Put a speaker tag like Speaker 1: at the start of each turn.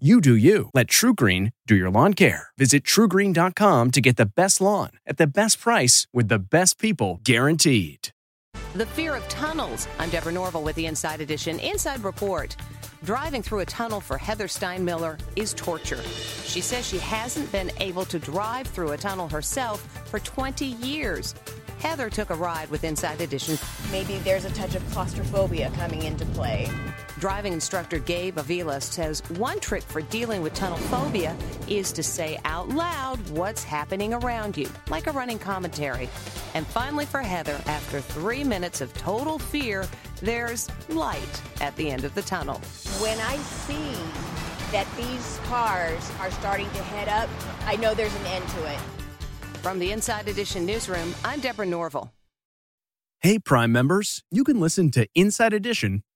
Speaker 1: You do you. Let TruGreen do your lawn care. Visit trugreen.com to get the best lawn at the best price with the best people guaranteed.
Speaker 2: The fear of tunnels. I'm Deborah Norville with the Inside Edition Inside Report. Driving through a tunnel for Heather Steinmiller is torture. She says she hasn't been able to drive through a tunnel herself for 20 years. Heather took a ride with Inside Edition.
Speaker 3: Maybe there's a touch of claustrophobia coming into play.
Speaker 2: Driving instructor Gabe Avila says one trick for dealing with tunnel phobia is to say out loud what's happening around you, like a running commentary. And finally, for Heather, after three minutes of total fear, there's light at the end of the tunnel.
Speaker 3: When I see that these cars are starting to head up, I know there's an end to it.
Speaker 2: From the Inside Edition newsroom, I'm Deborah Norville.
Speaker 1: Hey, Prime members, you can listen to Inside Edition